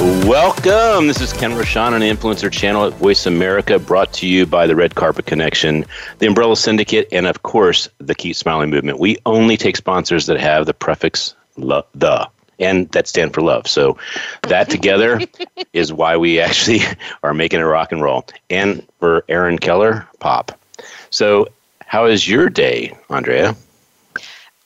Welcome. This is Ken Rochon on the Influencer Channel at Voice America, brought to you by the Red Carpet Connection, the Umbrella Syndicate, and of course, the Keep Smiling Movement. We only take sponsors that have the prefix lo- the and that stand for love. So that together is why we actually are making it rock and roll. And for Aaron Keller, pop. So, how is your day, Andrea?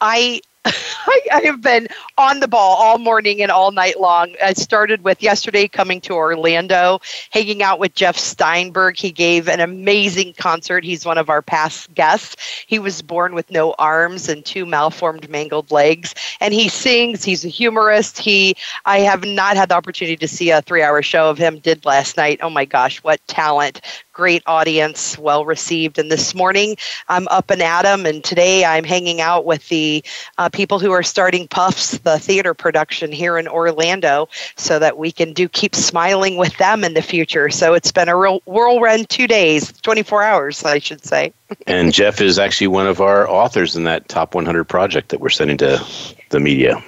I I, I, have been on the ball all morning and all night long. I started with yesterday coming to Orlando, hanging out with Jeff Steinberg. He gave an amazing concert. He's one of our past guests. He was born with no arms and two malformed, mangled legs, and he sings. He's a humorist. He, I have not had the opportunity to see a three-hour show of him. Did last night. Oh my gosh, what talent! Great audience, well received. And this morning I'm up and at 'em, and today I'm hanging out with the uh, people who are starting Puffs, the theater production here in Orlando, so that we can do keep smiling with them in the future. So it's been a real whirlwind two days, 24 hours, I should say. and Jeff is actually one of our authors in that top 100 project that we're sending to the media.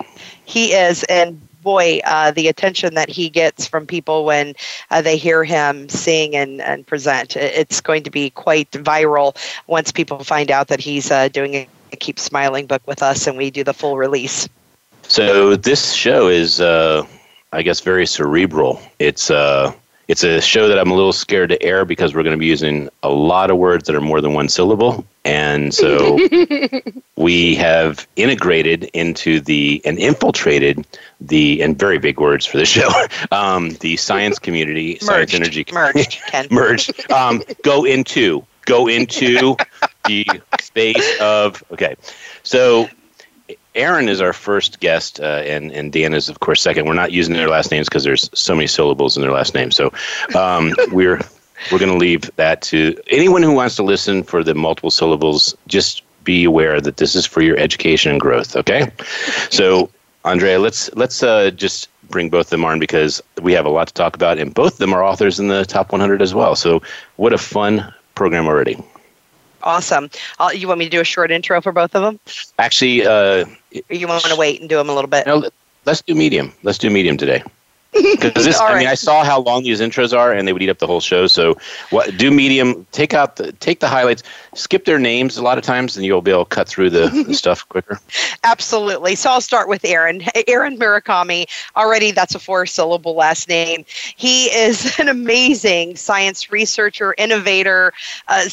He is, and boy, uh, the attention that he gets from people when uh, they hear him sing and, and present, it's going to be quite viral once people find out that he's uh, doing a Keep Smiling book with us and we do the full release. So this show is, uh, I guess, very cerebral. It's uh, it's a show that I'm a little scared to air because we're going to be using a lot of words that are more than one syllable. And so we have integrated into the and infiltrated the and very big words for the show um, the science community, merged, science energy merged, merged. Um, go into go into the space of okay. So Aaron is our first guest, uh, and and Dan is of course second. We're not using their last names because there's so many syllables in their last name. So um, we're we're going to leave that to anyone who wants to listen for the multiple syllables. Just be aware that this is for your education and growth. Okay, so Andrea, let's let's uh, just bring both of them on because we have a lot to talk about, and both of them are authors in the top 100 as well. So what a fun program already. Awesome. I'll, you want me to do a short intro for both of them? Actually, uh, you want to wait and do them a little bit? No, let's do medium. Let's do medium today. Because this, I right. mean, I saw how long these intros are, and they would eat up the whole show. So, what do medium? Take out the take the highlights. Skip their names a lot of times, and you'll be able to cut through the, the stuff quicker. Absolutely. So I'll start with Aaron. Aaron Murakami. Already, that's a four-syllable last name. He is an amazing science researcher, innovator. Uh,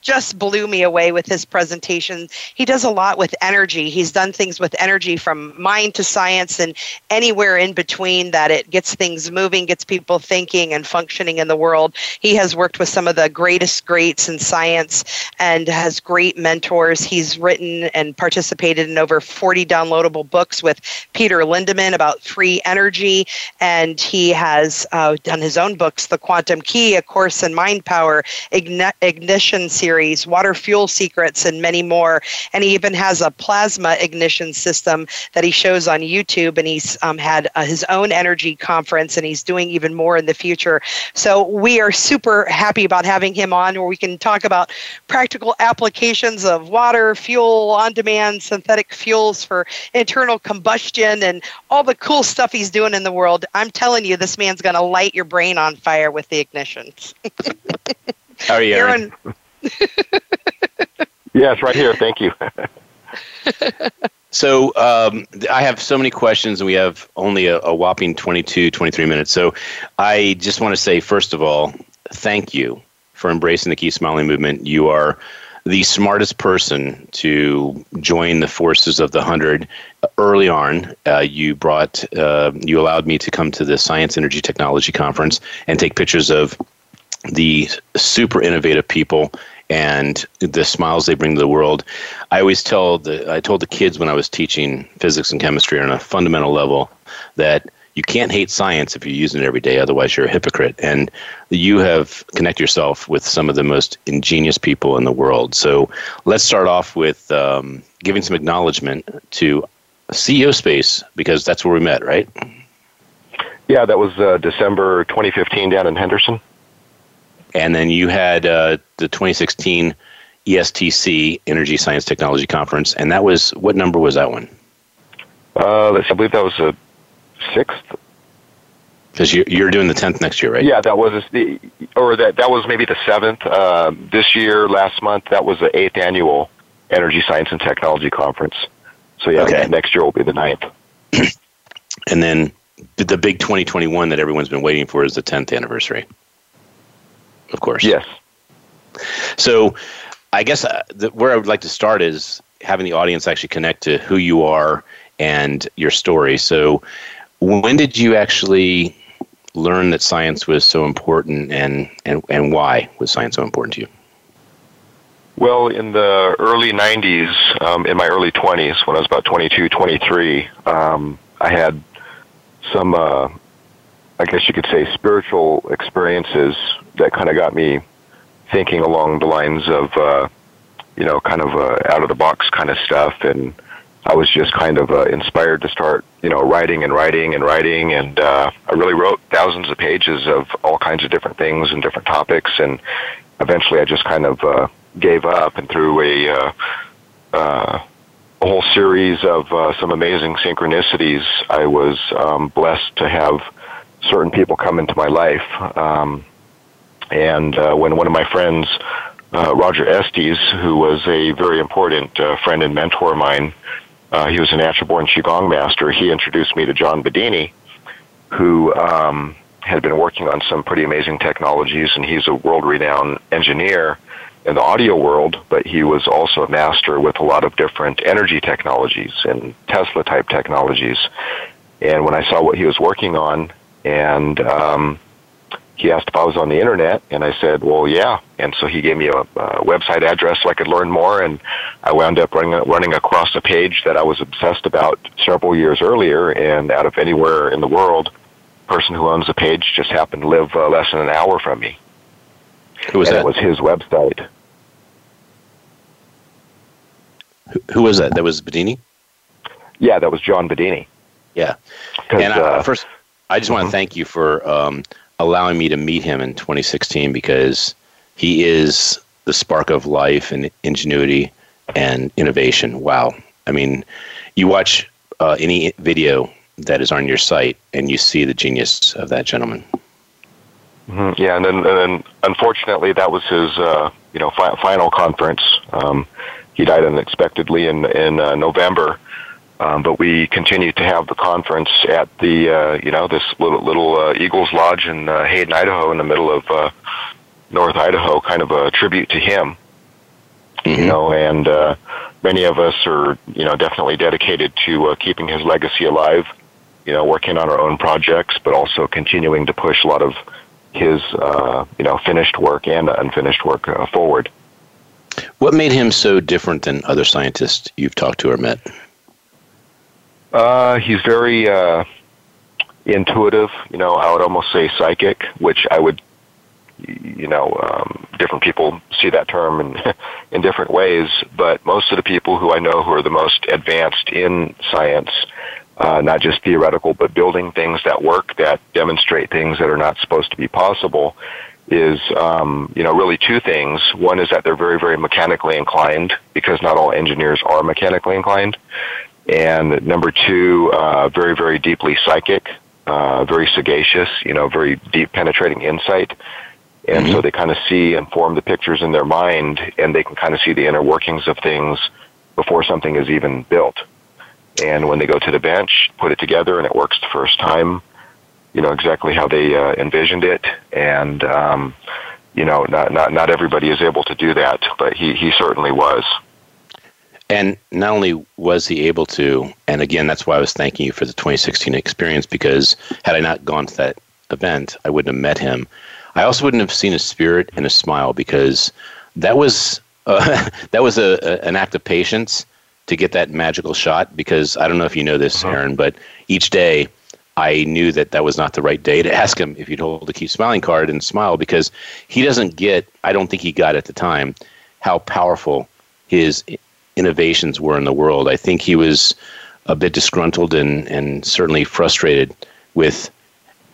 just blew me away with his presentation. He does a lot with energy. He's done things with energy from mind to science and anywhere in between that it gets things moving, gets people thinking and functioning in the world. He has worked with some of the greatest greats in science and has great mentors. He's written and participated in over 40 downloadable books with Peter Lindemann about free energy, and he has uh, done his own books, The Quantum Key, A Course in Mind Power, Ign- Ignition Series, Water Fuel Secrets, and many more. And he even has a plasma ignition system that he shows on YouTube, and he's um, had uh, his own energy conference, and he's doing even more in the future. So we are super happy about having him on, where we can talk about practical applications of water, fuel, on demand synthetic fuels for internal combustion, and all the cool stuff he's doing in the world. I'm telling you, this man's going to light your brain on fire with the ignitions. How are you, Aaron? yes, right here. Thank you. So um, I have so many questions, and we have only a, a, whopping 22, 23 minutes. So I just want to say, first of all, thank you for embracing the Keep Smiling movement. You are the smartest person to join the forces of the hundred early on. Uh, you brought, uh, you allowed me to come to the Science Energy Technology Conference and take pictures of the super innovative people and the smiles they bring to the world. I always tell the I told the kids when I was teaching physics and chemistry on a fundamental level that you can't hate science if you're using it every day, otherwise you're a hypocrite. And you have connect yourself with some of the most ingenious people in the world. So let's start off with um, giving some acknowledgement to CEO Space because that's where we met, right? Yeah, that was uh, December 2015 down in Henderson. And then you had uh, the 2016 ESTC Energy Science Technology Conference, and that was what number was that one? Uh, I believe that was a sixth. Because you're, you're doing the tenth next year, right? Yeah, that was the, or that that was maybe the seventh. Uh, this year, last month, that was the eighth annual Energy Science and Technology Conference. So yeah, okay. next year will be the ninth. and then the big 2021 that everyone's been waiting for is the 10th anniversary. Of course. Yes. So, I guess uh, the, where I would like to start is having the audience actually connect to who you are and your story. So, when did you actually learn that science was so important, and and and why was science so important to you? Well, in the early 90s, um, in my early 20s, when I was about 22, 23, um, I had some, uh, I guess you could say, spiritual experiences that kind of got me thinking along the lines of, uh, you know, kind of uh, out of the box kind of stuff. And I was just kind of uh, inspired to start, you know, writing and writing and writing. And uh, I really wrote thousands of pages of all kinds of different things and different topics. And eventually I just kind of uh, gave up and through a, uh, uh, a whole series of uh, some amazing synchronicities, I was um, blessed to have certain people come into my life. Um, and uh, when one of my friends, uh, Roger Estes, who was a very important uh, friend and mentor of mine, uh, he was a natural born Qigong master. He introduced me to John Bedini, who um, had been working on some pretty amazing technologies, and he's a world renowned engineer in the audio world, but he was also a master with a lot of different energy technologies and Tesla type technologies. And when I saw what he was working on, and um, he asked if I was on the internet, and I said, "Well, yeah." And so he gave me a, a website address so I could learn more, and I wound up running, running across a page that I was obsessed about several years earlier. And out of anywhere in the world, the person who owns the page just happened to live uh, less than an hour from me. Who was and that? It was his website. Who, who was that? That was Bedini. Yeah, that was John Bedini. Yeah, and uh, first, I just want to mm-hmm. thank you for um, allowing me to meet him in 2016 because he is the spark of life and ingenuity and innovation. Wow. I mean, you watch uh, any video that is on your site and you see the genius of that gentleman. Mm-hmm. Yeah, and then, and then unfortunately, that was his uh, you know fi- final conference. Um, he died unexpectedly in in uh, November, um, but we continued to have the conference at the uh, you know this little little uh, Eagles Lodge in uh, Hayden, Idaho, in the middle of uh, North Idaho, kind of a tribute to him. Mm-hmm. You know, and uh, many of us are you know definitely dedicated to uh, keeping his legacy alive. You know, working on our own projects, but also continuing to push a lot of his uh, you know finished work and unfinished work uh, forward. What made him so different than other scientists you've talked to or met? Uh, he's very uh, intuitive. You know, I would almost say psychic, which I would, you know, um, different people see that term in in different ways. But most of the people who I know who are the most advanced in science, uh, not just theoretical, but building things that work, that demonstrate things that are not supposed to be possible, is um, you know really two things. One is that they're very very mechanically inclined because not all engineers are mechanically inclined, and number two, uh, very very deeply psychic, uh, very sagacious. You know, very deep penetrating insight. And mm-hmm. so they kind of see and form the pictures in their mind, and they can kind of see the inner workings of things before something is even built. And when they go to the bench, put it together, and it works the first time, you know exactly how they uh, envisioned it, and um, you know not not not everybody is able to do that, but he he certainly was. And not only was he able to, and again, that's why I was thanking you for the 2016 experience because had I not gone to that event, I wouldn't have met him. I also wouldn't have seen a spirit and a smile because that was uh, that was a, a, an act of patience to get that magical shot. Because I don't know if you know this, uh-huh. Aaron, but each day I knew that that was not the right day to ask him if he'd hold the keep smiling card and smile because he doesn't get, I don't think he got at the time, how powerful his innovations were in the world. I think he was a bit disgruntled and, and certainly frustrated with,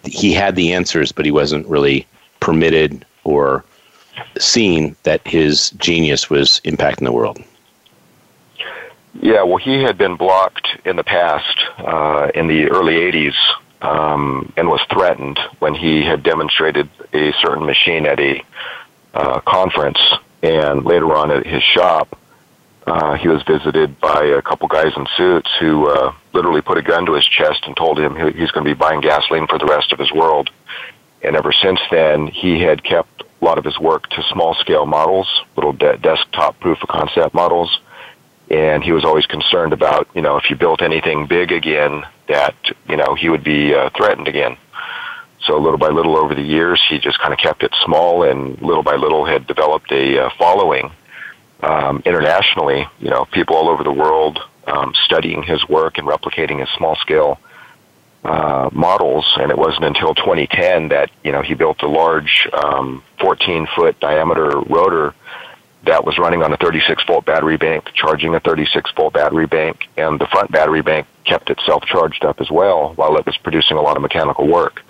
he had the answers, but he wasn't really permitted or seen that his genius was impacting the world. Yeah, well, he had been blocked in the past, uh, in the early 80s, um, and was threatened when he had demonstrated a certain machine at a uh, conference. And later on at his shop, uh, he was visited by a couple guys in suits who uh, literally put a gun to his chest and told him he's going to be buying gasoline for the rest of his world. And ever since then, he had kept a lot of his work to small scale models, little de- desktop proof of concept models and he was always concerned about you know if you built anything big again that you know he would be uh, threatened again so little by little over the years he just kind of kept it small and little by little had developed a uh, following um, internationally you know people all over the world um, studying his work and replicating his small scale uh, models and it wasn't until 2010 that you know he built a large um, 14 foot diameter rotor that was running on a 36 volt battery bank, charging a 36 volt battery bank, and the front battery bank kept itself charged up as well while it was producing a lot of mechanical work.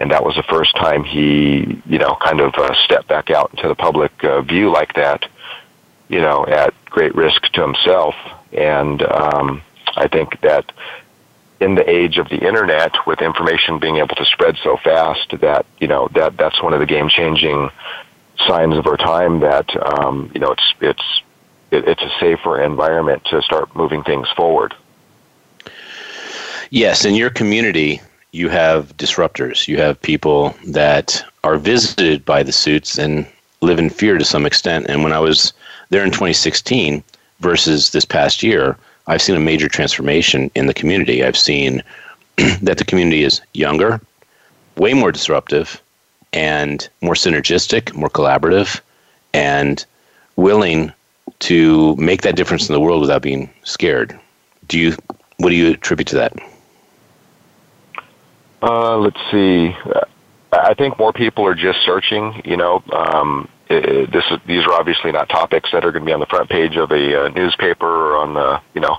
And that was the first time he, you know, kind of uh, stepped back out into the public uh, view like that, you know, at great risk to himself. And um, I think that in the age of the internet, with information being able to spread so fast, that you know that that's one of the game changing signs of our time that um, you know it's it's it, it's a safer environment to start moving things forward. Yes, in your community, you have disruptors. You have people that are visited by the suits and live in fear to some extent. And when I was there in 2016 versus this past year, I've seen a major transformation in the community. I've seen that the community is younger, way more disruptive, and more synergistic, more collaborative, and willing to make that difference in the world without being scared. Do you? What do you attribute to that? Uh, let's see. I think more people are just searching. You know, um, it, this is, these are obviously not topics that are going to be on the front page of a uh, newspaper or on the you know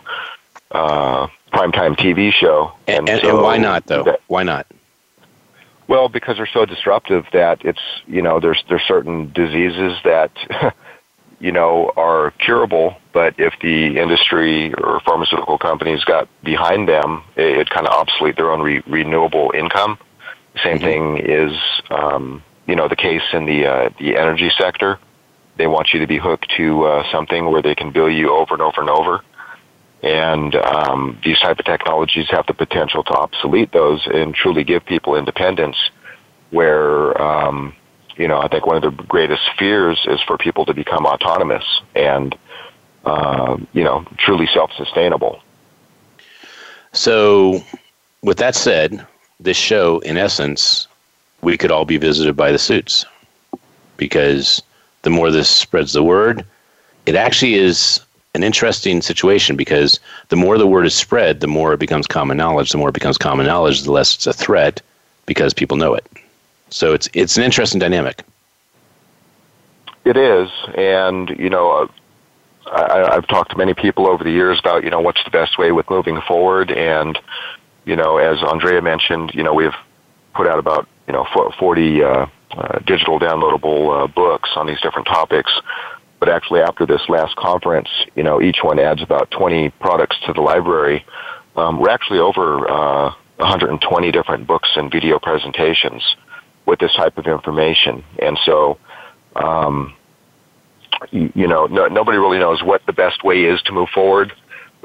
uh, primetime TV show. And, and, so and why not though? That, why not? Well, because they're so disruptive that it's you know there's there's certain diseases that you know are curable, but if the industry or pharmaceutical companies got behind them, it, it kind of obsolete their own re- renewable income. Same mm-hmm. thing is um, you know the case in the uh, the energy sector. They want you to be hooked to uh, something where they can bill you over and over and over and um, these type of technologies have the potential to obsolete those and truly give people independence. Where um, you know, I think one of the greatest fears is for people to become autonomous and uh, you know truly self-sustainable. So, with that said, this show, in essence, we could all be visited by the suits because the more this spreads the word, it actually is an interesting situation because the more the word is spread, the more it becomes common knowledge. The more it becomes common knowledge, the less it's a threat because people know it. So it's it's an interesting dynamic. It is, and you know, uh, I, I've talked to many people over the years about you know what's the best way with moving forward, and you know, as Andrea mentioned, you know, we've put out about you know forty uh, uh, digital downloadable uh, books on these different topics but actually after this last conference, you know, each one adds about 20 products to the library. Um, we're actually over uh, 120 different books and video presentations with this type of information, and so. Um, you, you know, no, nobody really knows what the best way is to move forward.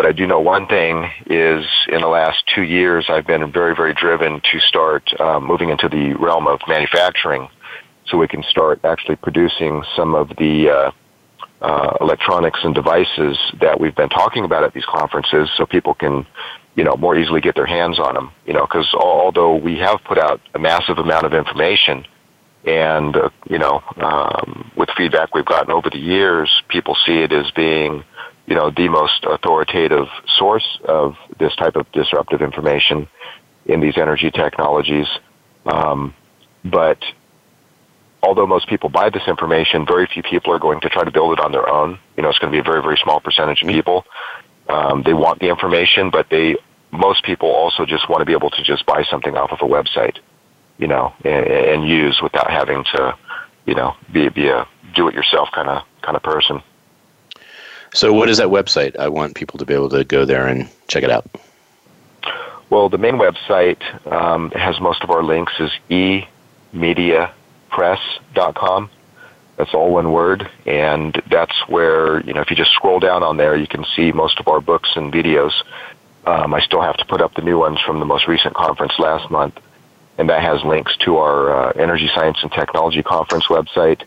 But I do know one thing is in the last two years, I've been very, very driven to start uh, moving into the realm of manufacturing so we can start actually producing some of the uh, uh, electronics and devices that we've been talking about at these conferences so people can you know more easily get their hands on them you know because although we have put out a massive amount of information and uh, you know um, with feedback we've gotten over the years people see it as being you know the most authoritative source of this type of disruptive information in these energy technologies. Um, but although most people buy this information, very few people are going to try to build it on their own. You know, it's going to be a very, very small percentage of mm-hmm. people. Um, they want the information, but they most people also just want to be able to just buy something off of a website, you know, and, and use without having to, you know, be be a do-it-yourself kind of kind of person. So, what is that website? I want people to be able to go there and check it out. Well, the main website um, has most of our links is emediapress.com. That's all one word, and that's where you know if you just scroll down on there, you can see most of our books and videos. Um, I still have to put up the new ones from the most recent conference last month, and that has links to our uh, Energy Science and Technology Conference website.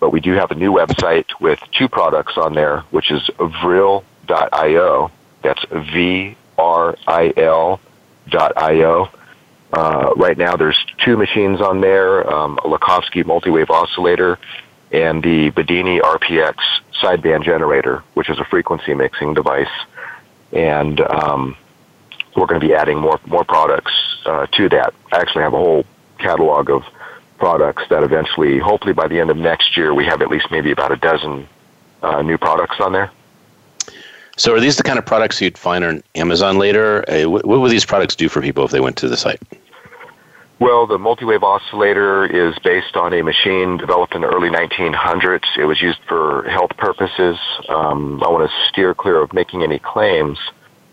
But we do have a new website with two products on there, which is vril.io. That's V R I L dot io. Uh, right now, there's two machines on there: um, a Lakhovsky multi-wave oscillator and the Bedini RPX sideband generator, which is a frequency mixing device. And um, we're going to be adding more more products uh, to that. I actually have a whole catalog of products that eventually, hopefully by the end of next year, we have at least maybe about a dozen uh, new products on there. So, are these the kind of products you'd find on Amazon later? Uh, what, what would these products do for people if they went to the site? Well, the multi-wave oscillator is based on a machine developed in the early 1900s. It was used for health purposes. Um, I want to steer clear of making any claims,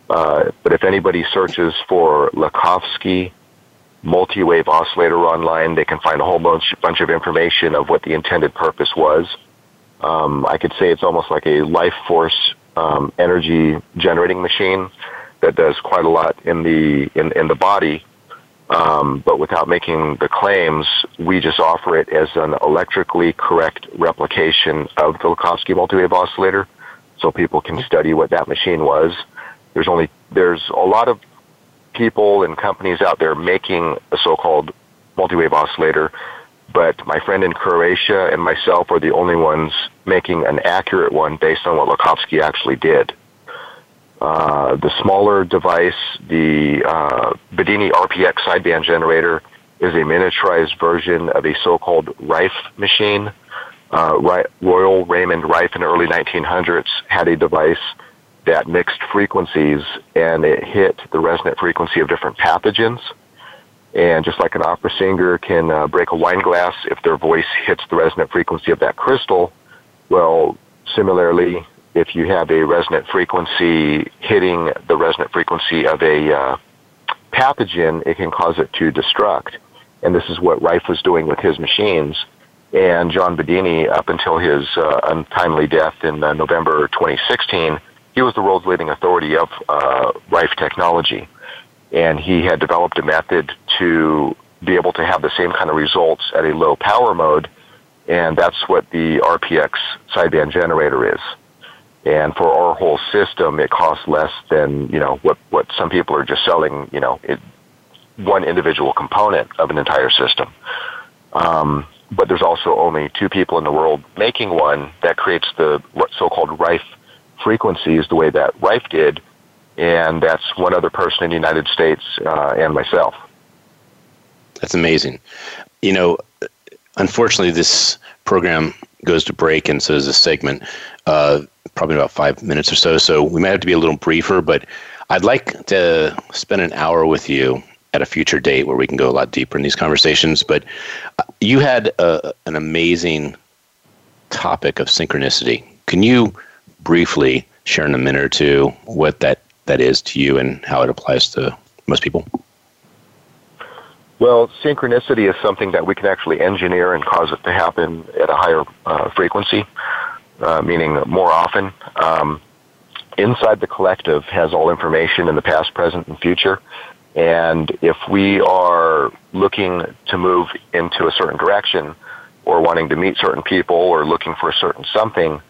uh, but if anybody searches for Lakhovsky multi-wave oscillator online, they can find a whole bunch, bunch of information of what the intended purpose was. Um, I could say it's almost like a life force um, energy generating machine that does quite a lot in the in, in the body. Um, but without making the claims, we just offer it as an electrically correct replication of the Lakhovsky multi-wave oscillator, so people can study what that machine was. There's only there's a lot of people and companies out there making a so-called multi-wave oscillator but my friend in Croatia and myself are the only ones making an accurate one based on what Lakhovsky actually did. Uh, the smaller device, the uh, Bedini RPX sideband generator, is a miniaturized version of a so-called Rife machine. Uh, Royal Raymond Rife in the early 1900s had a device that mixed frequencies and it hit the resonant frequency of different pathogens. And just like an opera singer can uh, break a wine glass if their voice hits the resonant frequency of that crystal, well, similarly, if you have a resonant frequency hitting the resonant frequency of a uh, pathogen, it can cause it to destruct. And this is what Rife was doing with his machines. And John Bedini, up until his uh, untimely death in uh, November 2016, he was the world's leading authority of uh, Rife technology and he had developed a method to be able to have the same kind of results at a low power mode, and that's what the RPX sideband generator is. And for our whole system, it costs less than you know what what some people are just selling. You know, it, one individual component of an entire system. Um, but there's also only two people in the world making one that creates the so-called Rife frequencies the way that Rife did and that's one other person in the United States uh, and myself. That's amazing. You know, unfortunately, this program goes to break, and so does this segment, uh, probably about five minutes or so. So we might have to be a little briefer, but I'd like to spend an hour with you at a future date where we can go a lot deeper in these conversations. But uh, you had a, uh, an amazing topic of synchronicity. Can you briefly share in a minute or two what that that is to you and how it applies to most people? Well, synchronicity is something that we can actually engineer and cause it to happen at a higher uh, frequency, uh, meaning more often. Um, inside the collective has all information in the past, present, and future. And if we are looking to move into a certain direction or wanting to meet certain people or looking for a certain something,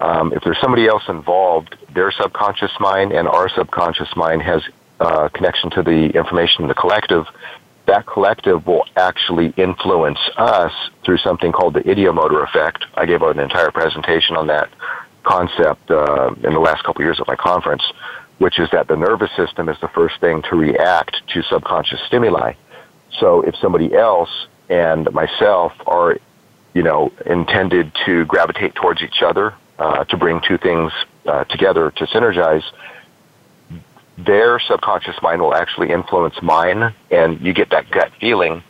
um, if there's somebody else involved, their subconscious mind and our subconscious mind has uh, connection to the information in the collective. That collective will actually influence us through something called the ideomotor effect. I gave an entire presentation on that concept uh, in the last couple of years at my conference. which is that the nervous system is the first thing to react to subconscious stimuli. So if somebody else and myself are, you know, intended to gravitate towards each other, uh, to bring two things uh, together to synergize, their subconscious mind will actually influence mine, and you get that gut feeling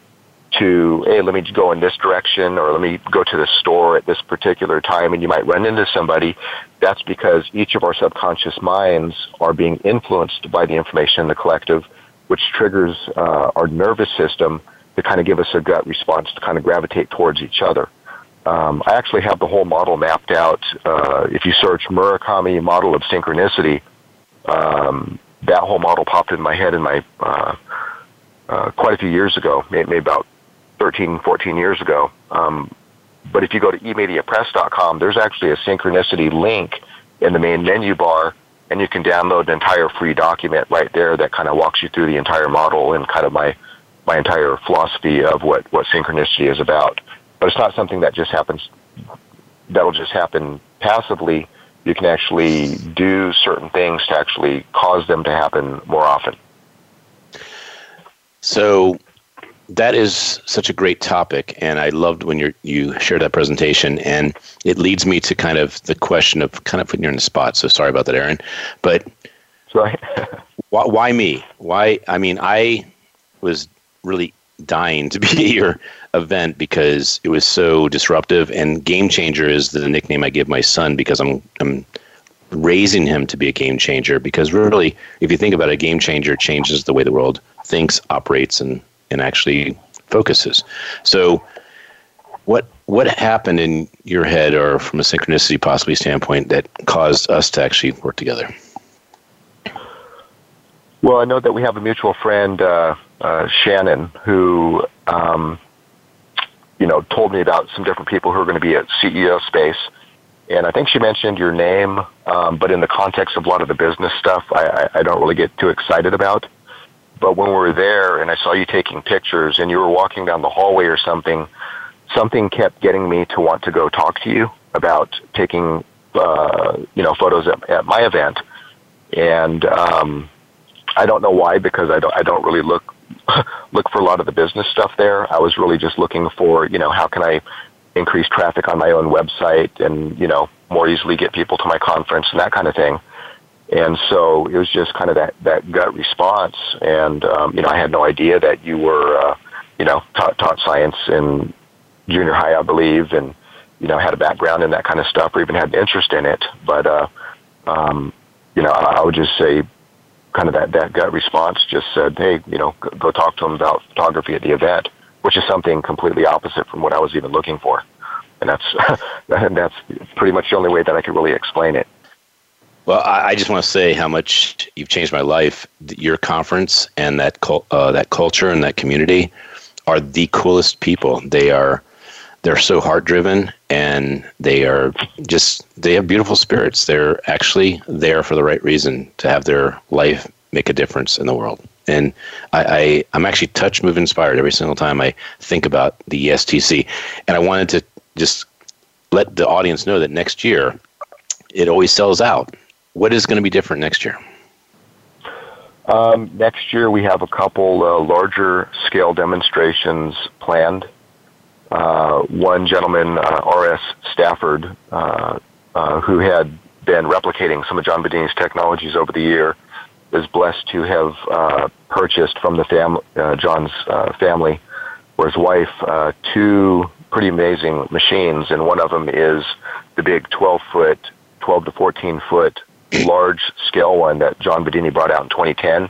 to, hey, let me go in this direction or let me go to the store at this particular time and you might run into somebody. That's because each of our subconscious minds are being influenced by the information in the collective, which triggers uh, our nervous system to kind of give us a gut response to kind of gravitate towards each other. Um, I actually have the whole model mapped out. Uh, if you search Murakami model of synchronicity, um, that whole model popped in my head in my uh, uh, quite a few years ago, maybe about 13, 14 years ago. Um, but if you go to emediapress.com, there's actually a synchronicity link in the main menu bar, and you can download an entire free document right there that kind of walks you through the entire model and kind of my my entire philosophy of what what synchronicity is about. But it's not something that just happens. That'll just happen passively. You can actually do certain things to actually cause them to happen more often. So that is such a great topic, and I loved when you you shared that presentation, and it leads me to kind of the question of kind of putting you in the spot. So sorry about that, Aaron, but sorry. why, why me? Why? I mean, I was really dying to be your event because it was so disruptive, and game changer is the nickname I give my son because I'm I'm raising him to be a game changer because really if you think about it, a game changer changes the way the world thinks operates and and actually focuses. So, what what happened in your head, or from a synchronicity possibly standpoint, that caused us to actually work together? Well, I know that we have a mutual friend, uh, uh, Shannon, who um, you know told me about some different people who are going to be at CEO Space. And I think she mentioned your name, um, but in the context of a lot of the business stuff, I, I, I don't really get too excited about. But when we were there and I saw you taking pictures and you were walking down the hallway or something, something kept getting me to want to go talk to you about taking, uh, you know, photos at, at my event. And um, I don't know why because I don't, I don't really look look for a lot of the business stuff there. I was really just looking for, you know, how can I increase traffic on my own website and, you know, more easily get people to my conference and that kind of thing. And so it was just kind of that, that gut response. And, um, you know, I had no idea that you were, uh, you know, taught, taught science in junior high, I believe, and, you know, had a background in that kind of stuff or even had an interest in it. But, uh, um, you know, I, I would just say kind of that, that gut response just said, hey, you know, go, talk to them about photography at the event, which is something completely opposite from what I was even looking for. And that's, and that's pretty much the only way that I could really explain it. Well, I, just want to say how much you've changed my life. Your conference and that uh, that culture and that community are the coolest people. They are they're so heart driven and they are just they have beautiful spirits. They're actually there for the right reason to have their life make a difference in the world. And I, I I'm actually touch, move, inspired every single time I think about the ESTC. And I wanted to just let the audience know that next year it always sells out what is going to be different next year? Um, next year, we have a couple uh, larger scale demonstrations planned. Uh, one gentleman, uh, R.S. Stafford, uh, uh, who had been replicating some of John Bedini's technologies over the year, is blessed to have uh, purchased from the fam- John's family or his wife two pretty amazing machines, and one of them is the big 12 foot, 12 to 14 foot large scale one that John Bedini brought out in 2010.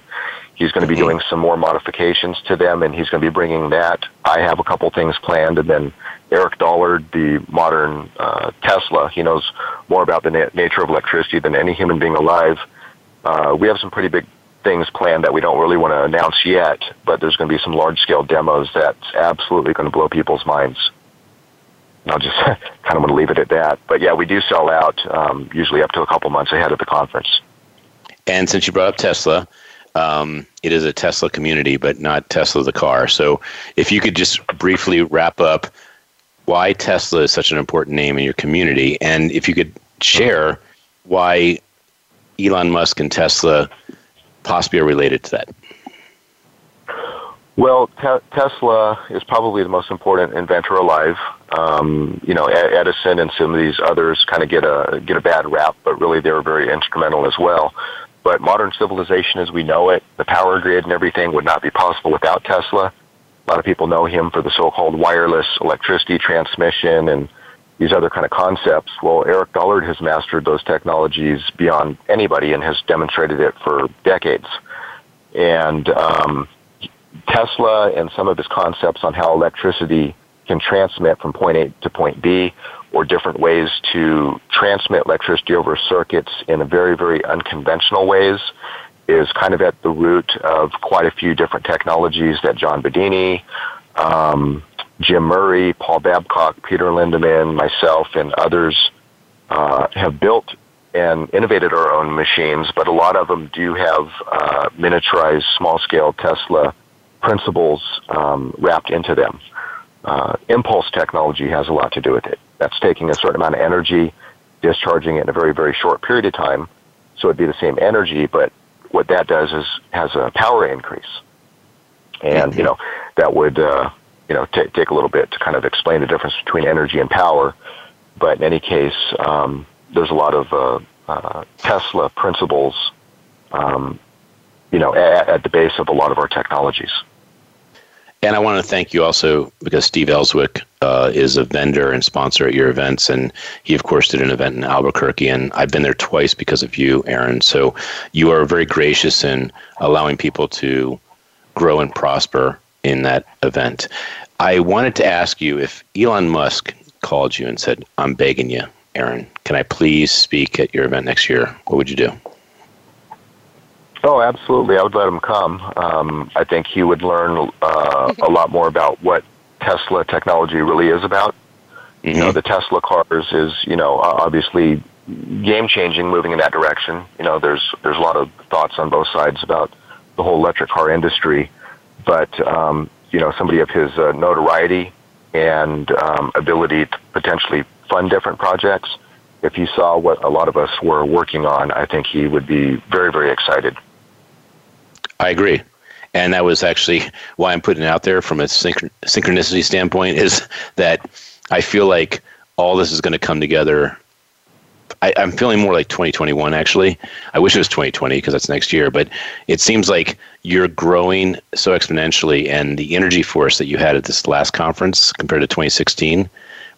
He's going to be mm-hmm. doing some more modifications to them, and he's going to be bringing that. I have a couple things planned, and then Eric Dollard, the modern uh, Tesla, he knows more about the na- nature of electricity than any human being alive. Uh, we have some pretty big things planned that we don't really want to announce yet, but there's going to be some large scale demos that's absolutely going to blow people's minds. I'll just kind of want to leave it at that. But yeah, we do sell out um, usually up to a couple months ahead of the conference. And since you brought up Tesla, um, it is a Tesla community, but not Tesla the car. So if you could just briefly wrap up why Tesla is such an important name in your community, and if you could share why Elon Musk and Tesla possibly are related to that? Well, te- Tesla is probably the most important inventor alive. Um, you know, Edison and some of these others kind of get a get a bad rap, but really they were very instrumental as well. But modern civilization as we know it, the power grid and everything would not be possible without Tesla. A lot of people know him for the so-called wireless electricity transmission and these other kind of concepts. Well, Eric Dollard has mastered those technologies beyond anybody and has demonstrated it for decades. And um, Tesla and some of his concepts on how electricity can transmit from point A to point B or different ways to transmit electricity over circuits in a very, very unconventional ways is kind of at the root of quite a few different technologies that John Bedini, um, Jim Murray, Paul Babcock, Peter Lindemann, myself, and others uh, have built and innovated our own machines, but a lot of them do have uh, miniaturized, small-scale Tesla principles um, wrapped into them. Uh, impulse technology has a lot to do with it. That's taking a certain amount of energy, discharging it in a very, very short period of time. So it'd be the same energy, but what that does is has a power increase. And, you know, that would, uh, you know, t- take a little bit to kind of explain the difference between energy and power. But in any case, um, there's a lot of uh, uh, Tesla principles, um, you know, at, at, the base of a lot of our technologies. And I want to thank you also because Steve Elswick uh, is a vendor and sponsor at your events, and he of course did an event in Albuquerque, and I've been there twice because of you, Aaron. So you are very gracious in allowing people to grow and prosper in that event. I wanted to ask you if Elon Musk called you and said, I'm begging you, Aaron, can I please speak at your event next year? What would you do? Oh, absolutely. I would let him come. Um, I think he would learn uh, a lot more about what Tesla technology really is about. Mm-hmm. You know, mm-hmm. the Tesla cars is, you know, obviously game changing, moving in that direction. You know, there's there's a lot of thoughts on both sides about the whole electric car industry, but um, you know, somebody of his uh, notoriety and um, ability to potentially fund different projects, if he saw what a lot of us were working on, I think he would be very, very excited. I agree. And that was actually why I'm putting it out there from a synch- synchronicity standpoint is that I feel like all this is going to come together I, am feeling more like 2021 actually. I wish it was 2020 because that's next year, but it seems like you're growing so exponentially, and the energy force that you had at this last conference compared to 2016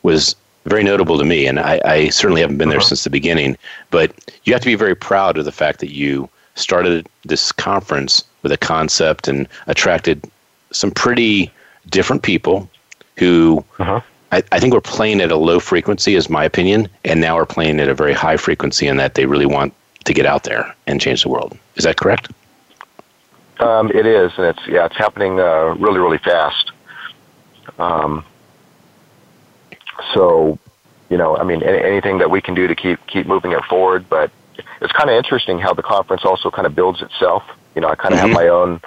was very notable to me. And I, I certainly haven't been there uh-huh. since the beginning, but you have to be very proud of the fact that you started this conference with a concept and attracted some pretty different people who uh-huh. I, I think we're playing at a low frequency, is my opinion, and now we're playing at a very high frequency in that they really want to get out there and change the world. Is that correct? Um, it is, and it's yeah, it's happening uh, really, really fast. Um, so, you know, I mean, anything that we can do to keep keep moving it forward. But it's kind of interesting how the conference also kind of builds itself. You know, I kind of mm-hmm. have my own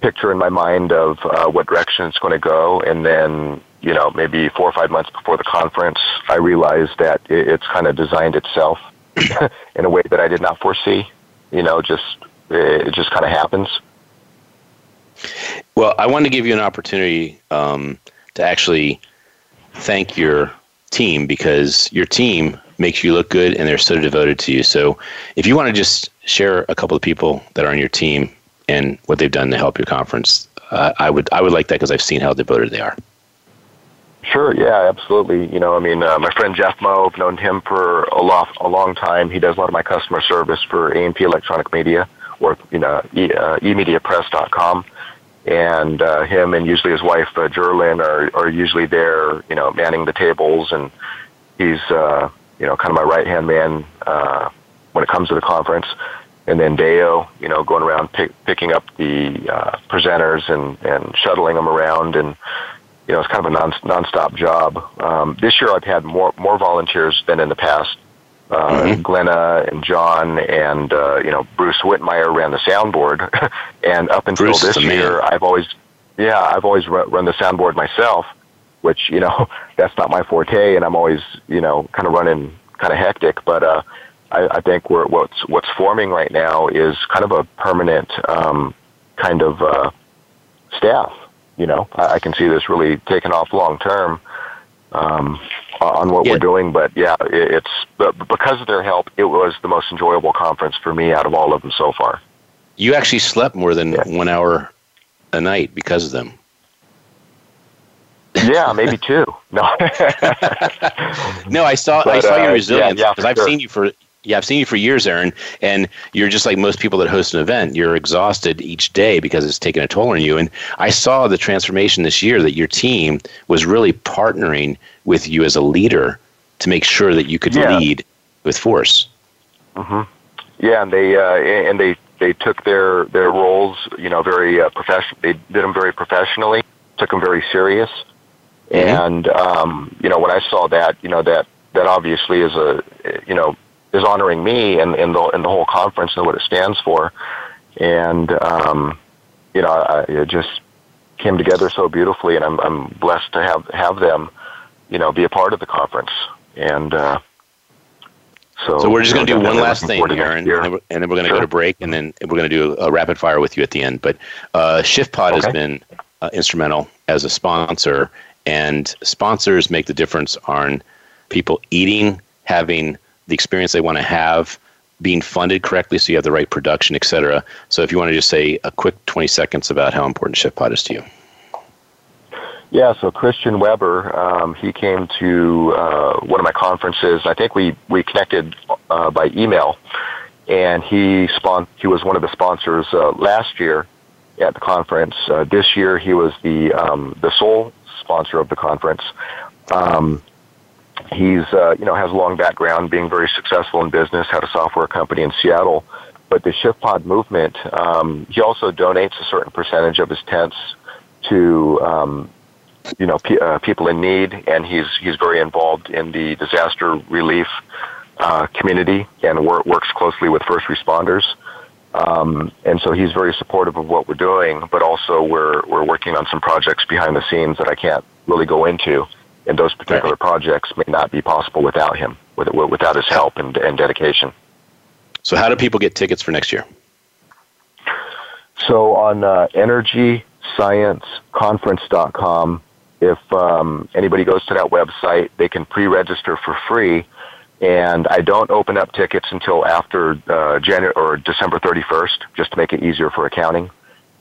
picture in my mind of uh, what direction it's going to go, and then you know, maybe four or five months before the conference, I realized that it, it's kind of designed itself in a way that I did not foresee. You know, just it just kind of happens. Well, I wanted to give you an opportunity um, to actually thank your team because your team makes you look good and they're so devoted to you. So, if you want to just share a couple of people that are on your team and what they've done to help your conference, uh, I would I would like that because I've seen how devoted they are. Sure. Yeah. Absolutely. You know, I mean, uh, my friend Jeff Moe, I've known him for a lot, a long time. He does a lot of my customer service for A&P Electronic Media, or you know, e, uh, emediapress.com. And uh, him and usually his wife uh, are are usually there, you know, manning the tables, and he's uh, you know kind of my right hand man uh, when it comes to the conference. And then Deo, you know, going around pick, picking up the uh, presenters and and shuttling them around and you know, it's kind of a non nonstop job. Um, this year, I've had more more volunteers than in the past. Uh, mm-hmm. Glenna and John and uh, you know Bruce Whitmire ran the soundboard, and up until Bruce this year, I've always yeah I've always run the soundboard myself, which you know that's not my forte, and I'm always you know kind of running kind of hectic. But uh, I, I think we're, what's what's forming right now is kind of a permanent um, kind of uh, staff. You know, I, I can see this really taking off long term um, on what Yeah. we're doing. But yeah, it, it's but because of their help, it was the most enjoyable conference for me out of all of them so far. You actually slept more than Yeah. one hour a night because of them. Yeah, maybe two. No. No, I saw I saw uh, your resilience yeah, yeah, because I've sure. seen you for yeah I've seen you for years, Aaron, and you're just like most people that host an event. You're exhausted each day because it's taking a toll on you. And I saw the transformation this year that your team was really partnering with you as a leader to make sure that you could Yeah. lead with force. hmm Yeah, and they uh, and they they took their their roles, you know, very uh, professional. They did them very professionally, took them very serious. And um, you know, when I saw that, you know, that that obviously is a you know is honoring me and in the in the whole conference and what it stands for, and um, you know, I, it just came together so beautifully, and I'm I'm blessed to have have them, you know, be a part of the conference, and. Uh, so, So we're just going to do one last thing, Aaron, year. and then we're, going to Sure. go to break, and then we're going to do a rapid fire with you at the end. But uh, ShiftPod has been uh, instrumental as a sponsor, and sponsors make the difference on people eating, having the experience they want to have, being funded correctly, so you have the right production, et cetera. So if you want to just say a quick 20 seconds about how important ShiftPod is to you. Yeah, so Christian Weber, um, he came to uh, one of my conferences. I think we we connected uh, by email, and he spon- he was one of the sponsors uh, last year at the conference. Uh, this year, he was the um, the sole sponsor of the conference. Um, he's uh, you know has a long background being very successful in business, had a software company in Seattle. But the ShiftPod movement, um, he also donates a certain percentage of his tents to um, you know pe- uh, people in need, and he's he's very involved in the disaster relief uh, community and wor- works closely with first responders. Um, and so he's very supportive of what we're doing, but also we're we're working on some projects behind the scenes that I can't really go into. And those particular projects may not be possible without him, without his help and, and dedication. So how do people get tickets for next year? So on uh, energyscienceconference.com, if um, anybody goes to that website, they can pre-register for free. And I don't open up tickets until after uh, January or December 31st, just to make it easier for accounting.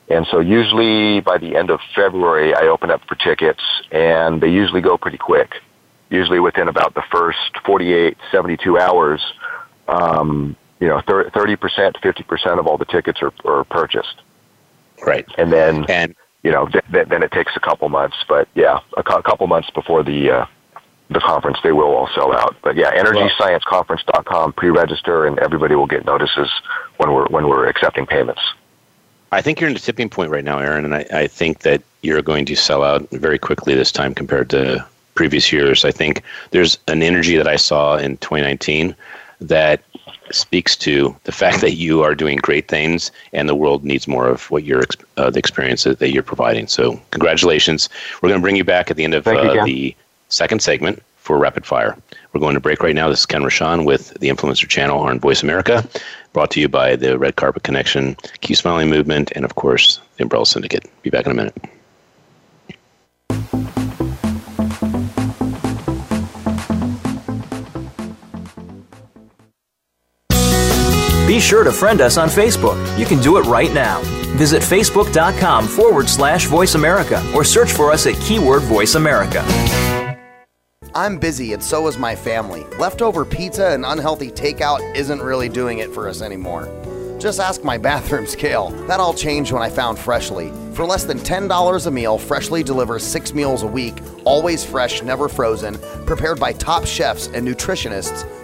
And so usually by the end of February, I open up for tickets, and they usually go pretty quick. Usually within about the first 48, 72 hours, um, you know, 30%, 50% of all the tickets are, are purchased Right. and then And you know th- th- then it takes a couple months but yeah a cou- couple months before the uh, the conference they will all sell out but yeah energyscienceconference.com pre-register and everybody will get notices when we're when we're accepting payments I think you're in a tipping point right now, Aaron, and I, I think that you're going to sell out very quickly this time compared to previous years. I think there's an energy that I saw in 2019 that speaks to the fact that you are doing great things and the world needs more of what you're uh, the experience that that you're providing. So congratulations. We're going to bring you back at the end of uh, the second segment for rapid fire. We're going to break right now. This is Ken Rochon with the Influencer Channel on Voice America, brought to you by the Red Carpet Connection, Keep Smiling Movement, and of course the Umbrella Syndicate. Be back in a minute. Be sure to friend us on Facebook. You can do it right now. Visit facebook.com forward slash voice America or search for us at keyword voice America. I'm busy and so is my family. Leftover pizza and unhealthy takeout isn't really doing it for us anymore. Just ask my bathroom scale. That all changed when I found Freshly. For less than $10 a meal, Freshly delivers six meals a week, always fresh, never frozen, prepared by top chefs and nutritionists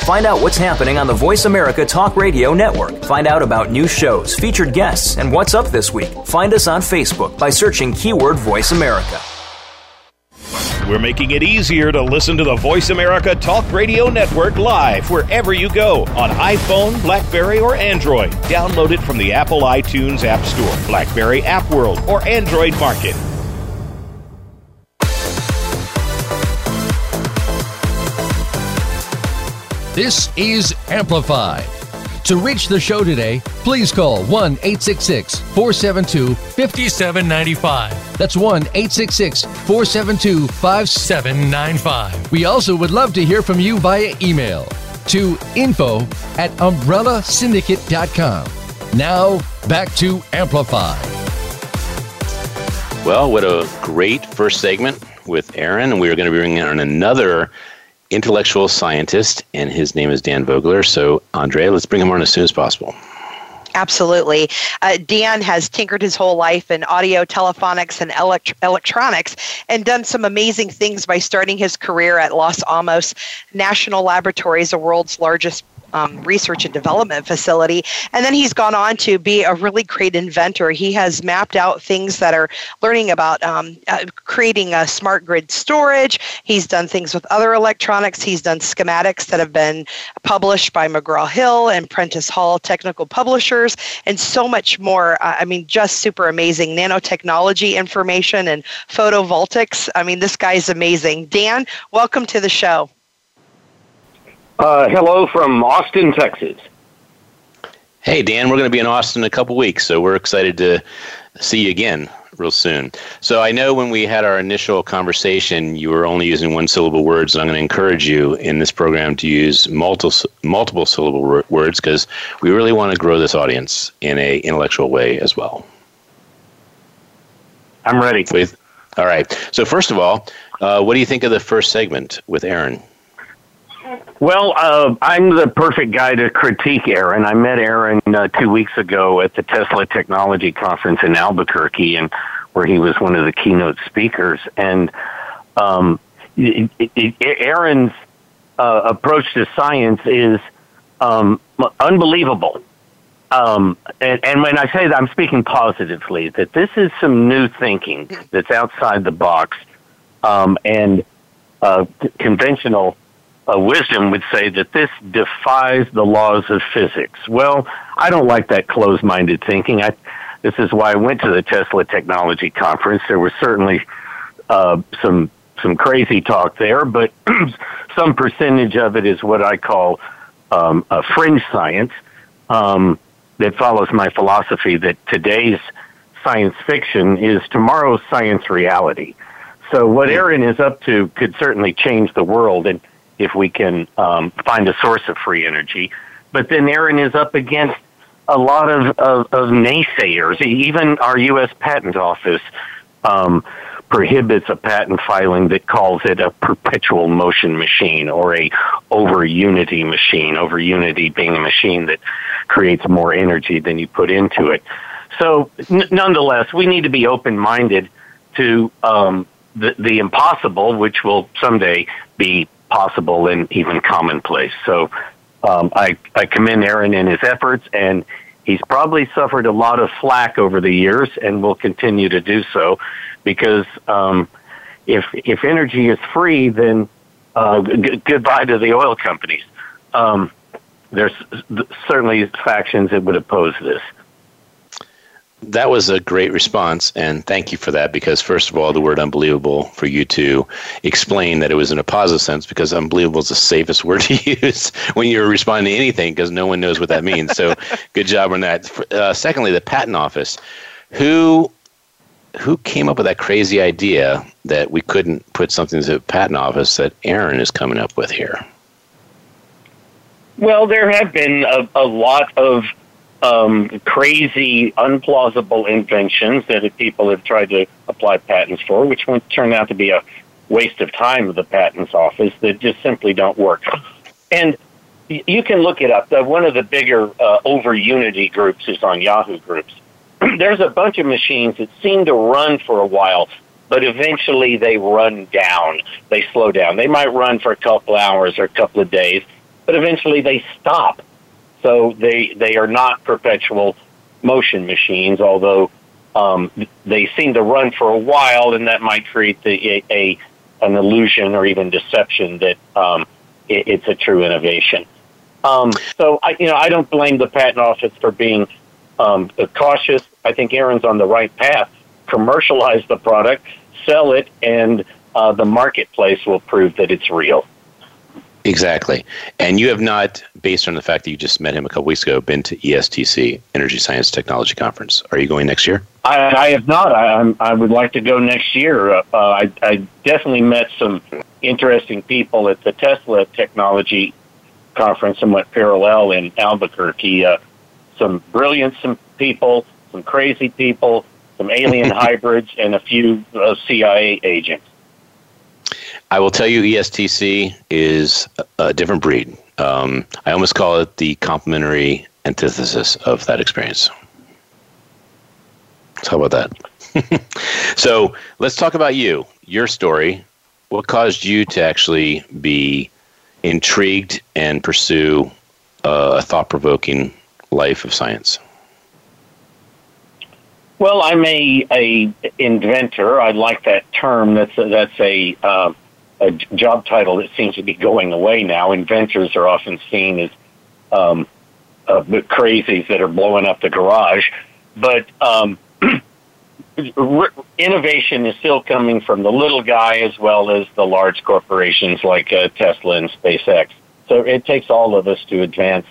Find out what's happening on the Voice America Talk Radio Network. Find out about new shows, featured guests, and what's up this week. Find us on Facebook by searching keyword Voice America. We're making it easier to listen to the Voice America Talk Radio Network live wherever you go on iPhone, Blackberry, or Android. Download it from the Apple iTunes App Store, Blackberry App World, or Android Market. This is Amplified. To reach the show today, please call 1 866 472 5795. That's 1 866 472 5795. We also would love to hear from you via email to info at umbrellasyndicate.com. Now, back to Amplified. Well, what a great first segment with Aaron. We are going to be bringing on another intellectual scientist, and his name is Dan Vogler. So, Andre, let's bring him on as soon as possible. Absolutely. Uh, Dan has tinkered his whole life in audio, telephonics, and elect- electronics and done some amazing things by starting his career at Los Alamos National Laboratories, the world's largest um, research and development facility. And then he's gone on to be a really great inventor. He has mapped out things that are learning about um, uh, creating a smart grid storage. He's done things with other electronics. He's done schematics that have been published by McGraw Hill and Prentice Hall Technical Publishers, and so much more. I mean, just super amazing nanotechnology information and photovoltaics. I mean, this guy's amazing. Dan, welcome to the show. Uh, hello from Austin, Texas. Hey, Dan, we're going to be in Austin in a couple weeks, so we're excited to see you again real soon. So I know when we had our initial conversation, you were only using one syllable words, and I'm going to encourage you in this program to use multiple multiple syllable words because we really want to grow this audience in a intellectual way as well. I'm ready. With, all right. So first of all, uh, what do you think of the first segment with Aaron? Well, uh, I'm the perfect guy to critique Aaron. I met Aaron uh, two weeks ago at the Tesla Technology Conference in Albuquerque, and where he was one of the keynote speakers. And um, it, it, Aaron's uh, approach to science is um, unbelievable. Um, and, and when I say that, I'm speaking positively. That this is some new thinking that's outside the box, um, and uh, conventional uh, wisdom would say that this defies the laws of physics. Well, I don't like that closed minded thinking. I, this is why I went to the Tesla Technology Conference. There was certainly uh, some some crazy talk there, but some percentage of it is what I call um, a fringe science um, that follows my philosophy that today's science fiction is tomorrow's science reality. So what hmm. Aaron is up to could certainly change the world, and if we can um, find a source of free energy. But then Aaron is up against a lot of, of, of naysayers. Even our U.S. Patent Office um, prohibits a patent filing that calls it a perpetual motion machine or a over unity machine. Over unity being a machine that creates more energy than you put into it. So, n- nonetheless, we need to be open minded to um, the, the impossible, which will someday be possible and even commonplace. So um, I, I commend Aaron and his efforts, and he's probably suffered a lot of flack over the years and will continue to do so because um, if, if energy is free, then uh, g- goodbye to the oil companies. um, there's certainly factions that would oppose this. That was a great response, and thank you for that. Because first of all, the word "unbelievable" for you to explain that it was in a positive sense, because "unbelievable" is the safest word to use when you're responding to anything, because no one knows what that means. So, good job on that. Uh, secondly, the patent office, who who came up with that crazy idea that we couldn't put something to the patent office that Aaron is coming up with here? Well, there have been a, a lot of um, crazy, unplausible inventions that people have tried to apply patents for, which turn out to be a waste of time of the patents office that just simply don't work. And you can look it up. One of the bigger uh, over Unity groups is on Yahoo Groups. There's a bunch of machines that seem to run for a while, but eventually they run down. They slow down. They might run for a couple hours or a couple of days, but eventually they stop so they they are not perpetual motion machines, although um, they seem to run for a while, and that might create the, a, a an illusion or even deception that um, it, it's a true innovation. Um, so I, you know, I don't blame the patent office for being um, cautious. I think Aaron's on the right path. Commercialize the product, sell it, and uh, the marketplace will prove that it's real. Exactly. And you have not, based on the fact that you just met him a couple weeks ago, been to ESTC, Energy Science Technology Conference. Are you going next year? I, I have not. I, I would like to go next year. Uh, I, I definitely met some interesting people at the Tesla Technology Conference, somewhat parallel in Albuquerque. Uh, some brilliant some people, some crazy people, some alien hybrids, and a few uh, CIA agents. I will tell you, ESTC is a different breed. Um, I almost call it the complementary antithesis of that experience. So how about that? so let's talk about you, your story. What caused you to actually be intrigued and pursue uh, a thought-provoking life of science? Well, I'm a, a inventor. I like that term. That's a, that's a uh, a job title that seems to be going away now. Inventors are often seen as um, uh, crazies that are blowing up the garage, but um, innovation is still coming from the little guy as well as the large corporations like uh, Tesla and SpaceX. So it takes all of us to advance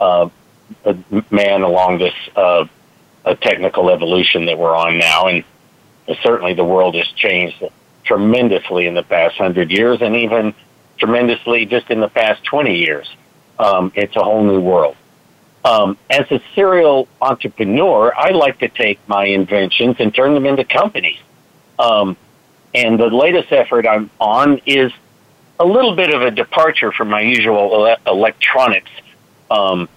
uh, man along this uh, technical evolution that we're on now, and certainly the world has changed tremendously in the past hundred years, and even tremendously just in the past 20 years. Um, it's a whole new world. Um, as a serial entrepreneur, I like to take my inventions and turn them into companies. Um, and the latest effort I'm on is a little bit of a departure from my usual ele- electronics um,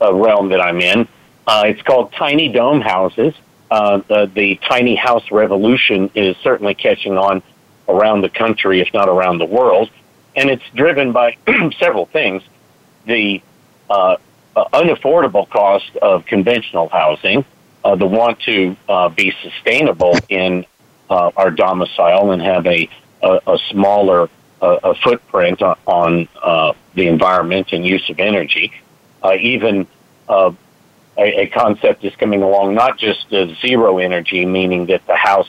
uh, realm that I'm in. Uh, it's called Tiny Dome Houses uh, the, the tiny house revolution is certainly catching on around the country, if not around the world. And it's driven by several things. The uh, uh, unaffordable cost of conventional housing, uh, the want to uh, be sustainable in uh, our domicile and have a, a, a smaller a footprint on, on the environment and use of energy, even a, a concept is coming along, not just uh, zero energy, meaning that the house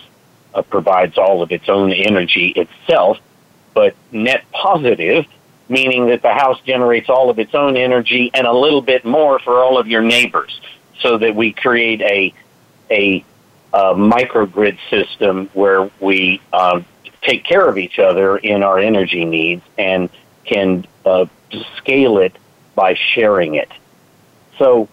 uh, provides all of its own energy itself, but net positive, meaning that the house generates all of its own energy and a little bit more for all of your neighbors, so that we create a a, a microgrid system where we um, take care of each other in our energy needs and can uh, scale it by sharing it. So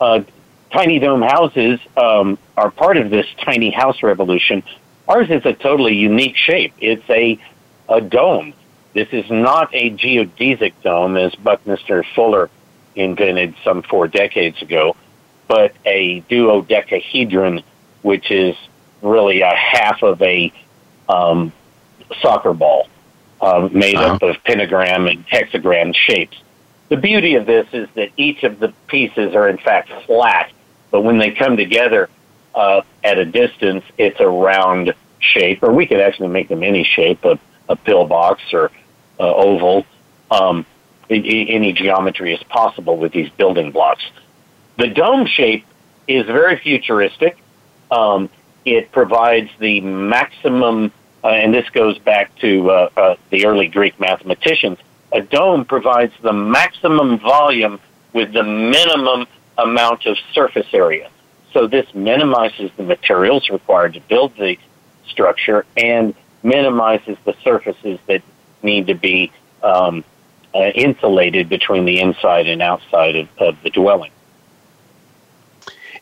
uh, tiny dome houses um, are part of this tiny house revolution. Ours is a totally unique shape. It's a, a dome. This is not a geodesic dome as Buckminster Fuller invented some four decades ago, but a duodecahedron, which is really a half of a um, soccer ball uh, made uh-huh. up of pentagram and hexagram shapes. The beauty of this is that each of the pieces are in fact flat, but when they come together uh, at a distance, it's a round shape, or we could actually make them any shape, a, a pillbox or uh, oval. Um, any geometry is possible with these building blocks. The dome shape is very futuristic. Um, it provides the maximum, uh, and this goes back to uh, uh, the early Greek mathematicians. A dome provides the maximum volume with the minimum amount of surface area. So this minimizes the materials required to build the structure and minimizes the surfaces that need to be um, uh, insulated between the inside and outside of, of the dwelling.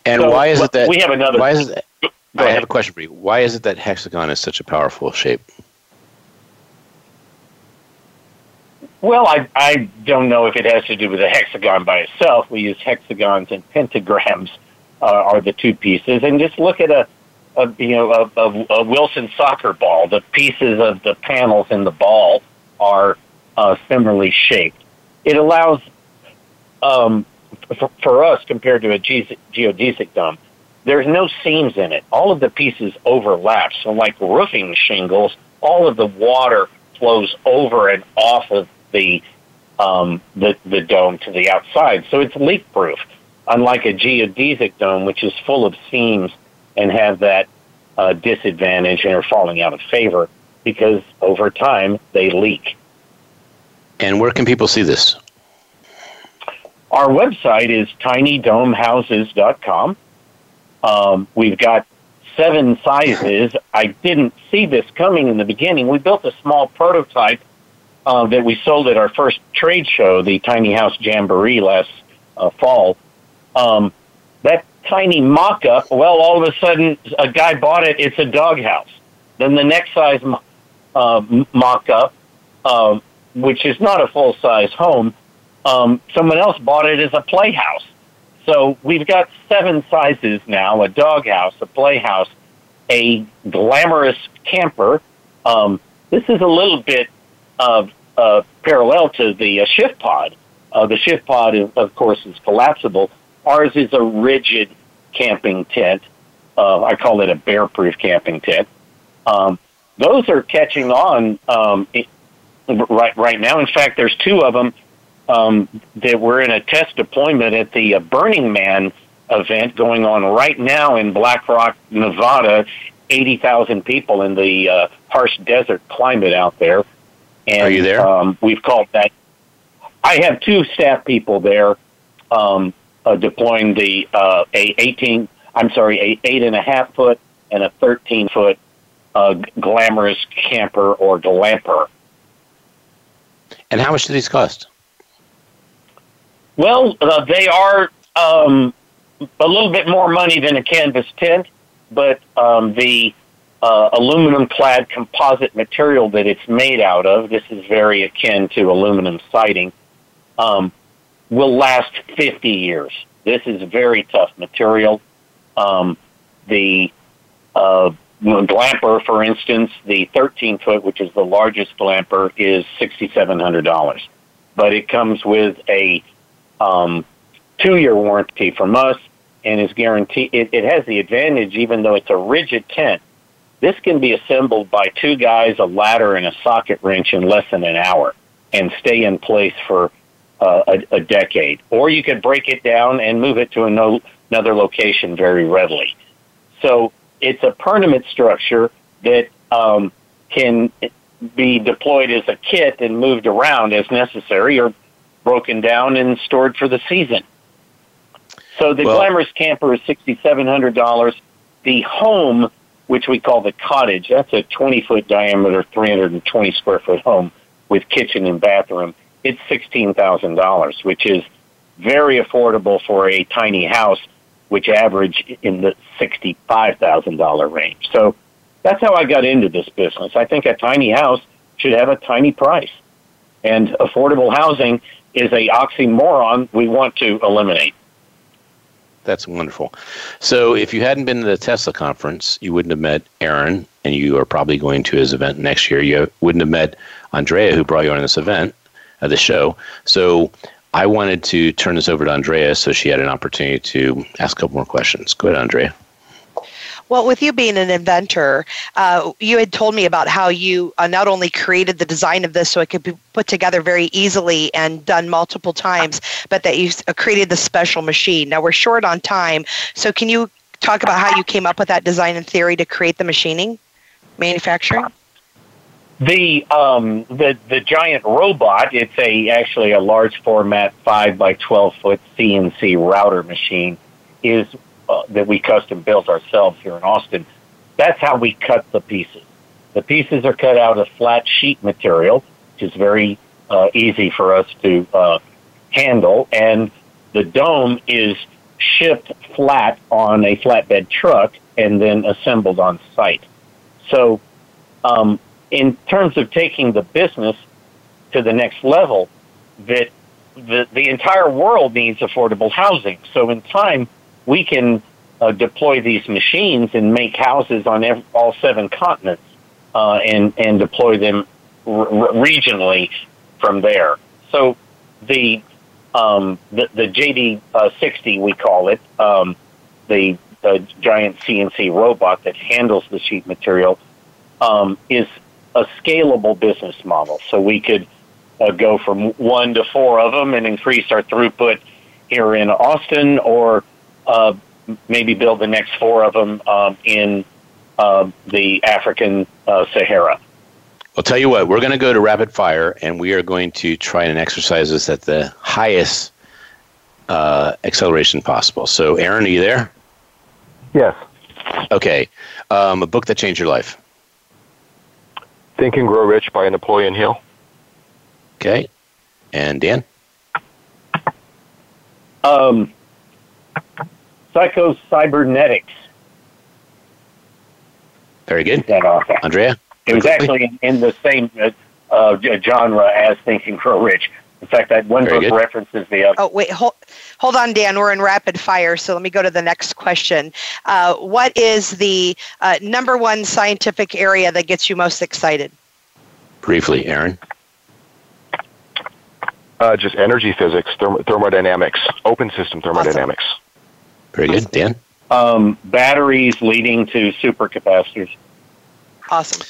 And so, why is it that we have another? Why is it, I have a question for you. Why is it that hexagon is such a powerful shape? Well, I, I don't know if it has to do with the hexagon by itself. We use hexagons and pentagrams uh, are the two pieces, and just look at a, a you know a, a, a Wilson soccer ball. The pieces of the panels in the ball are uh, similarly shaped. It allows um, for, for us compared to a geodesic dome there's no seams in it. All of the pieces overlap. So, like roofing shingles, all of the water flows over and off of the um, the, the dome to the outside. So it's leak proof, unlike a geodesic dome, which is full of seams and have that uh, disadvantage and are falling out of favor because over time they leak. And where can people see this? Our website is tinydomehouses.com. Um, we've got seven sizes. I didn't see this coming in the beginning. We built a small prototype uh, that we sold at our first trade show, the Tiny House Jamboree last uh, fall. Um, that tiny mock-up, well, all of a sudden a guy bought it. It's a doghouse. Then the next size uh, mock-up, uh, which is not a full-size home, um, someone else bought it as a playhouse. So we've got seven sizes now: a doghouse, a playhouse, a glamorous camper. Um, this is a little bit of uh, parallel to the uh, shift pod. Uh, the shift pod, is, of course, is collapsible. Ours is a rigid camping tent. Uh, I call it a bear-proof camping tent. Um, those are catching on um, right right now. In fact, there's two of them um, that we're in a test deployment at the uh, Burning Man event going on right now in Black Rock, Nevada. 80,000 people in the harsh desert climate out there. And, Are you there? Um, we've called that. I have two staff people there um, uh, deploying the uh, a 18. I'm sorry, a eight and a half foot and a 13 foot uh, glamorous camper or glamper. And how much do these cost? Well, uh, they are um, a little bit more money than a canvas tent, but um, the uh, aluminum clad composite material that it's made out of, this is very akin to aluminum siding, um, will last 50 years. This is very tough material. Um, the uh, glamper, for instance, the 13 foot, which is the largest glamper, is $6,700. But it comes with a um, two year warranty from us and is guaranteed. It, it has the advantage, even though it's a rigid tent, this can be assembled by two guys, a ladder, and a socket wrench in less than an hour and stay in place for uh, a, a decade. Or you could break it down and move it to no, another location very readily. So it's a permanent structure that um, can be deployed as a kit and moved around as necessary or broken down and stored for the season. So the well, glamorous camper is sixty seven hundred dollars. The home, which we call the cottage, that's a twenty foot diameter, three hundred and twenty square foot home with kitchen and bathroom. It's sixteen thousand dollars, which is very affordable for a tiny house, which average in the sixty five thousand dollar range. So that's how I got into this business. I think a tiny house should have a tiny price, and affordable housing is a oxymoron we want to eliminate. That's wonderful. So, if you hadn't been to the Tesla conference, you wouldn't have met Aaron, and you are probably going to his event next year. You wouldn't have met Andrea, who brought you on this event, uh, the show. So, I wanted to turn this over to Andrea so she had an opportunity to ask a couple more questions. Go ahead, Andrea. Well, with you being an inventor, uh, you had told me about how you uh, not only created the design of this so it could be put together very easily and done multiple times, but that you uh, created the special machine. Now we're short on time, so can you talk about how you came up with that design and theory to create the machining, manufacturing? The um, the the giant robot. It's a actually a large format five by twelve foot CNC router machine. Is uh, that we custom built ourselves here in Austin. That's how we cut the pieces. The pieces are cut out of flat sheet material, which is very uh, easy for us to uh, handle, and the dome is shipped flat on a flatbed truck and then assembled on site. So um, in terms of taking the business to the next level, that the, the entire world needs affordable housing. So in time, we can uh, deploy these machines and make houses on all seven continents uh, and, and deploy them r- regionally from there. So the, um, the, the JD uh, 60, we call it, um, the, the giant CNC robot that handles the sheet material, um, is a scalable business model. So we could uh, go from one to four of them and increase our throughput here in Austin, or uh, maybe build the next four of them um, in uh, the African uh, Sahara. I'll tell you what, we're going to go to rapid fire and we are going to try and exercise this at the highest uh, acceleration possible. So, Aaron, are you there? Yes. Okay. Um, a book that changed your life. Think and Grow Rich by Napoleon Hill. Okay. And Dan? Um, Psycho Cybernetics. Very good. That author. Andrea? It was actually in the same uh, uh, genre as Thinking and Grow Rich. In fact, that one Very book good. references the other. Oh, wait, hold, hold on, Dan. We're in rapid fire, so let me go to the next question. Uh, what is the uh, number one scientific area that gets you most excited? Briefly, Aaron. Uh, just energy physics, therm- thermodynamics, open system thermodynamics. Very good. Dan? Um, batteries leading to supercapacitors. Awesome.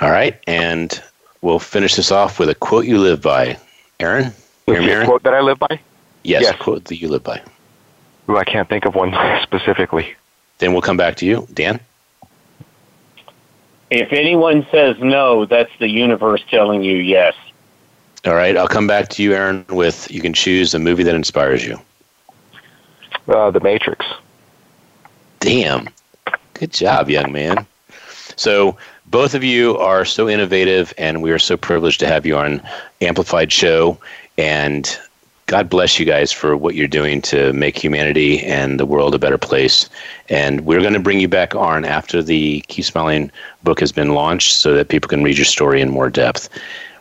All right. And we'll finish this off with a quote you live by. Aaron? The Hear me, Aaron? quote that I live by? Yes, Yes. quote that you live by. Ooh, I can't think of one specifically. Then we'll come back to you. Dan? If anyone says no, that's the universe telling you yes. All right. I'll come back to you, Aaron, with you can choose a movie that inspires you. Uh, the Matrix. Damn. Good job, young man. So, both of you are so innovative, and we are so privileged to have you on Amplified Show. And God bless you guys for what you're doing to make humanity and the world a better place. And we're going to bring you back on after the Keep Smiling book has been launched so that people can read your story in more depth.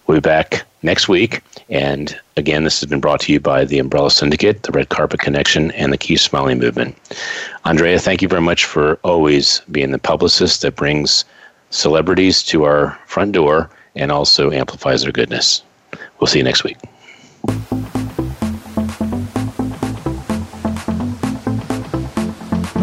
We'll be back next week. And again, this has been brought to you by the Umbrella Syndicate, the Red Carpet Connection, and the Keep Smiling Movement. Andrea, thank you very much for always being the publicist that brings celebrities to our front door and also amplifies their goodness. We'll see you next week.